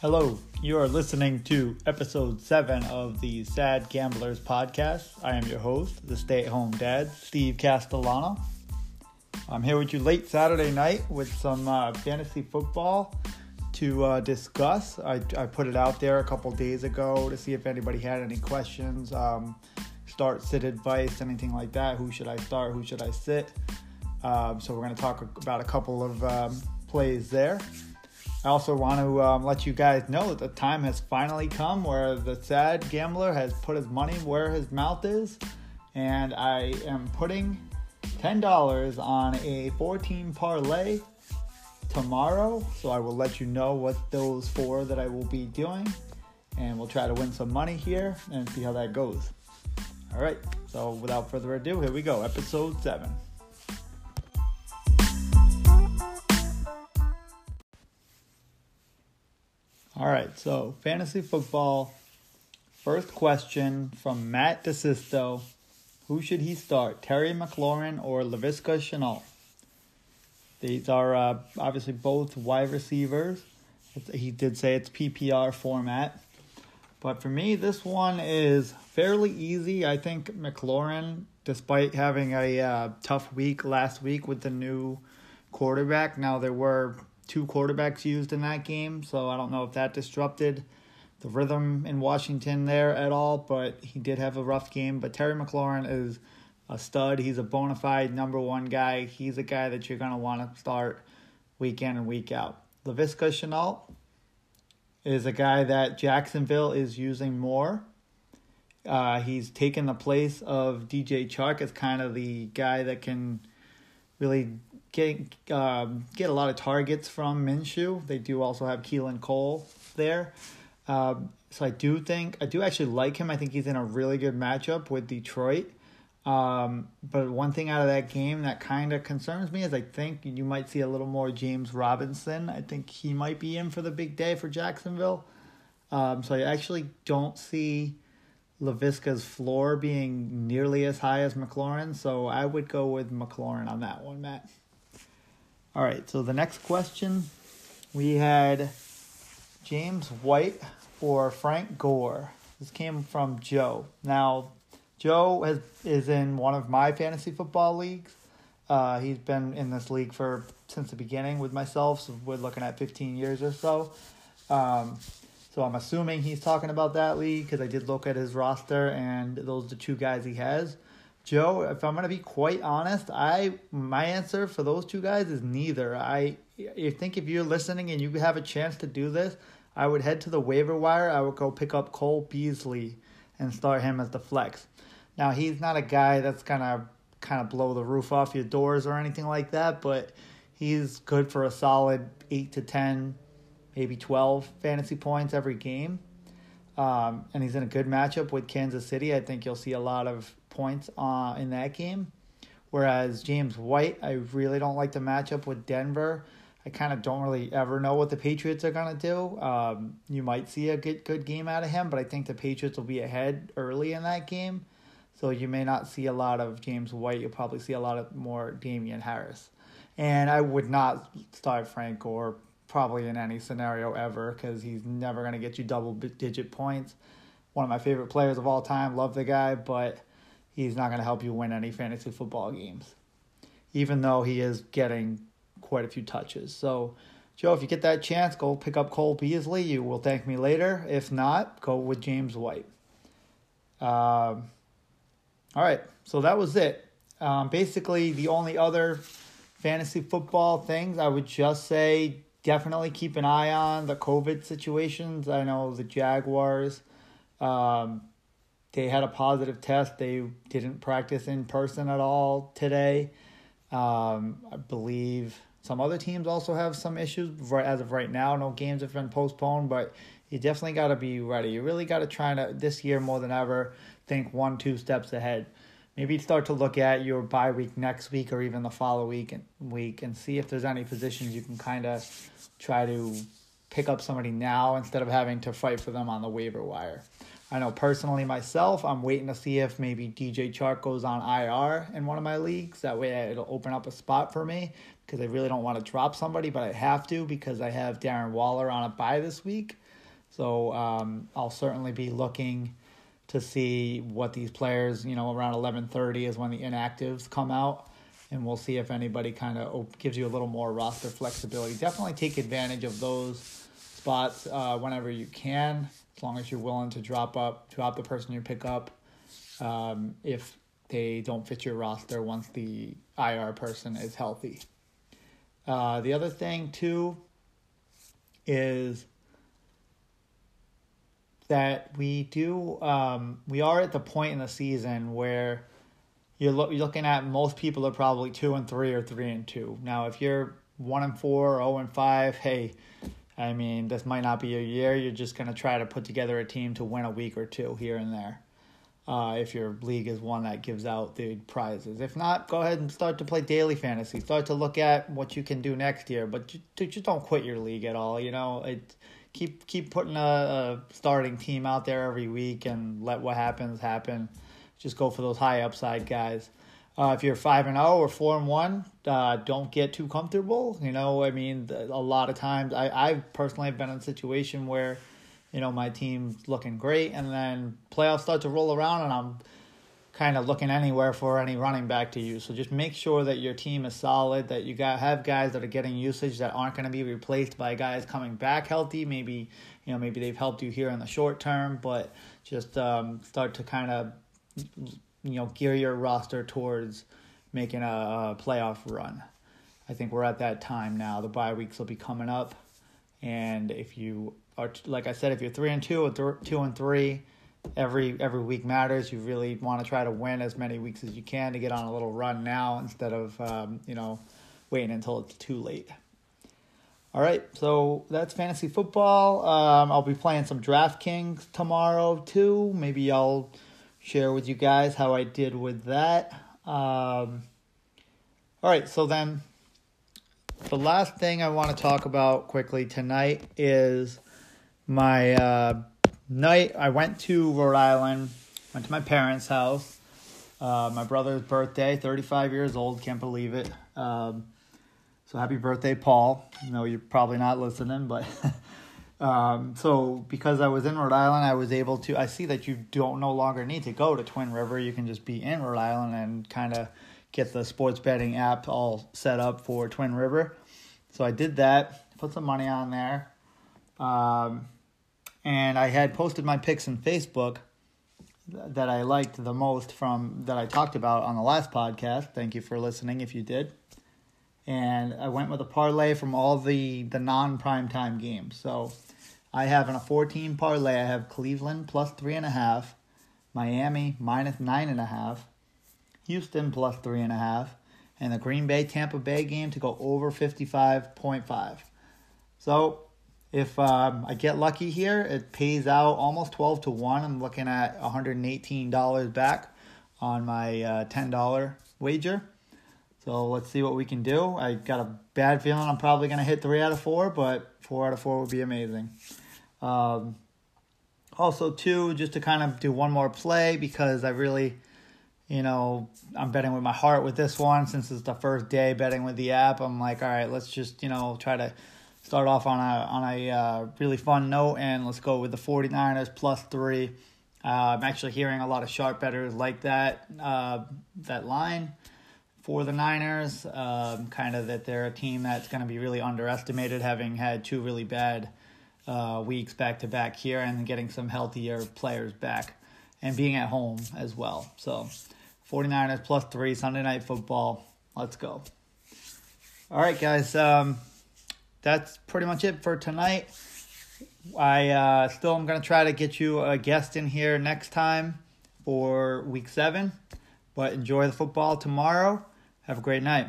Hello, you are listening to episode 7 of the Sad Gamblers podcast. I am your host, the stay at home dad, Steve Castellano. I'm here with you late Saturday night with some uh, fantasy football to uh, discuss. I, I, put it out there a couple days ago to see if anybody had any questions. Um, start, sit advice, anything like that. Who should I start? Who should I sit? Um, so, we're going to talk about a couple of um, plays there. I also want to um, let you guys know that the time has finally come where the sad gambler has put his money where his mouth is, and I am putting $10 on a 14 parlay tomorrow. So I will let you know what those four that I will be doing, and we'll try to win some money here and see how that goes. All right, so without further ado, here we go, episode 7. All right, so fantasy football. First question from Matt DeSisto. Who should he start, Terry McLaurin or Laviska Shenault? These are uh, obviously both wide receivers. He did say it's PPR format. But for me, this one is fairly easy. I think McLaurin, despite having a uh, tough week last week with the new quarterback, now there were two quarterbacks used in that game, so I don't know if that disrupted the rhythm in Washington there at all, but he did have a rough game. But Terry McLaurin is a stud. He's a bona fide number one guy. He's a guy that you're going to want to start week in and week out. Laviska Shenault is a guy that Jacksonville is using more. Uh, he's taken the place of DJ Chark as kind of the guy that can really get um, get a lot of targets from Minshew. They do also have Keelan Cole there. Um, so I do think I do actually like him. I think he's in a really good matchup with Detroit. Um, but one thing out of that game that kind of concerns me is I think you might see a little more James Robinson. I think he might be in for the big day for Jacksonville. Um, so I actually don't see Laviska's floor being nearly as high as McLaurin. So I would go with McLaurin on that one, Matt. All right, so the next question we had James White or Frank Gore. This came from Joe. Now, Joe has, is in one of my fantasy football leagues. Uh, he's been in this league for since the beginning with myself, so we're looking at 15 years or so. Um, so I'm assuming he's talking about that league because I did look at his roster and those are the two guys he has. Joe, if I'm gonna be quite honest, I my answer for those two guys is neither. I I think if you're listening and you have a chance to do this, I would head to the waiver wire. I would go pick up Cole Beasley and start him as the flex. Now he's not a guy that's gonna kind of blow the roof off your doors or anything like that, but he's good for a solid eight to ten, maybe twelve fantasy points every game. Um, and he's in a good matchup with Kansas City. I think you'll see a lot of points uh, in that game. Whereas James White, I really don't like the matchup with Denver. I kind of don't really ever know what the Patriots are going to do. Um, you might see a good, good game out of him, but I think the Patriots will be ahead early in that game. So you may not see a lot of James White. You'll probably see a lot of more Damien Harris. And I would not start Frank Gore probably in any scenario ever because he's never going to get you double digit points. One of my favorite players of all time. Love the guy, but he's not going to help you win any fantasy football games, even though he is getting quite a few touches. So, Joe, if you get that chance, go pick up Cole Beasley. You will thank me later. If not, go with James White. Um, all right, so that was it. Um, basically, the only other fantasy football things I would just say definitely keep an eye on the COVID situations. I know the Jaguars um, they had a positive test. They didn't practice in person at all today. Um, I believe some other teams also have some issues right as of right now. No games have been postponed, but you definitely got to be ready. You really got to try to this year more than ever think one two steps ahead. Maybe start to look at your bye week next week or even the following week and week and see if there's any positions you can kind of try to pick up somebody now instead of having to fight for them on the waiver wire. I know personally myself, I'm waiting to see if maybe DJ Chark goes on IR in one of my leagues. That way it'll open up a spot for me because I really don't want to drop somebody, but I have to because I have Darren Waller on a bye this week. So um, I'll certainly be looking to see what these players, you know, around 11:30 is when the inactives come out, and we'll see if anybody kind of gives you a little more roster flexibility. Definitely take advantage of those spots uh, whenever you can, as long as you're willing to drop up, drop the person you pick up, um, if they don't fit your roster once the IR person is healthy. Uh, the other thing too is that we do um, we are at the point in the season where you're, lo- you're looking at most people are probably two and three or three and two. Now, if you're one and four or zero and five, hey, I mean this might not be your year. You're just gonna try to put together a team to win a week or two here and there. Uh, if your league is one that gives out the prizes. If not, go ahead and start to play daily fantasy. Start to look at what you can do next year, but just don't quit your league at all. You know, it keep keep putting a, a starting team out there every week and let what happens happen. Just go for those high upside guys. Uh, if you're five and zero oh or four and one, uh, don't get too comfortable. You know, I mean, a lot of times I I personally have been in a situation where, you know, my team's looking great, and then playoffs start to roll around, and I'm kind of looking anywhere for any running back to use. So just make sure that your team is solid, that you got have guys that are getting usage that aren't going to be replaced by guys coming back healthy. Maybe you know maybe they've helped you here in the short term, but just um, start to kind of you know gear your roster towards making a, a playoff run. I think we're at that time now. The bye weeks will be coming up, and if you are like I said, if you're three and two or th- two and three every every week matters. You really want to try to win as many weeks as you can to get on a little run now instead of um, you know waiting until it's too late. All right, so that's fantasy football. Um, I'll be playing some DraftKings tomorrow too. Maybe I'll share with you guys how I did with that. Um, all right, so then the last thing I want to talk about quickly tonight is my uh, night, I went to Rhode Island, went to my parents' house. Uh, my brother's birthday, 35 years old, can't believe it. Um, so happy birthday, Paul. I know you're probably not listening, but um, so because I was in Rhode Island, I was able to. I see that you don't no longer need to go to Twin River. You can just be in Rhode Island and kind of get the sports betting app all set up for Twin River. So I did that, put some money on there. Um, and I had posted my picks in Facebook that I liked the most from that I talked about on the last podcast. Thank you for listening if you did. And I went with a parlay from all the the non primetime games. So I have in a 14 parlay, I have Cleveland plus three and a half, Miami minus nine and a half, Houston plus three and a half, and the Green Bay Tampa Bay game to go over 55.5. So if um, I get lucky here, it pays out almost 12 to 1. I'm looking at $118 back on my uh, $10 wager. So let's see what we can do. I got a bad feeling I'm probably going to hit 3 out of 4, but 4 out of 4 would be amazing. Um, also, too, just to kind of do one more play because I really, you know, I'm betting with my heart with this one since it's the first day betting with the app. I'm like, all right, let's just, you know, try to start off on a on a uh, really fun note and let's go with the 49ers plus three. Uh, I'm actually hearing a lot of sharp betters like that uh, that line for the Niners. Um, kind of that they're a team that's going to be really underestimated, having had two really bad uh, weeks back to back here, and getting some healthier players back, and being at home as well. So, 49ers plus three Sunday night football. Let's go. All right, guys. Um, that's pretty much it for tonight. I uh, still am going to try to get you a guest in here next time for week seven. But enjoy the football tomorrow. Have a great night.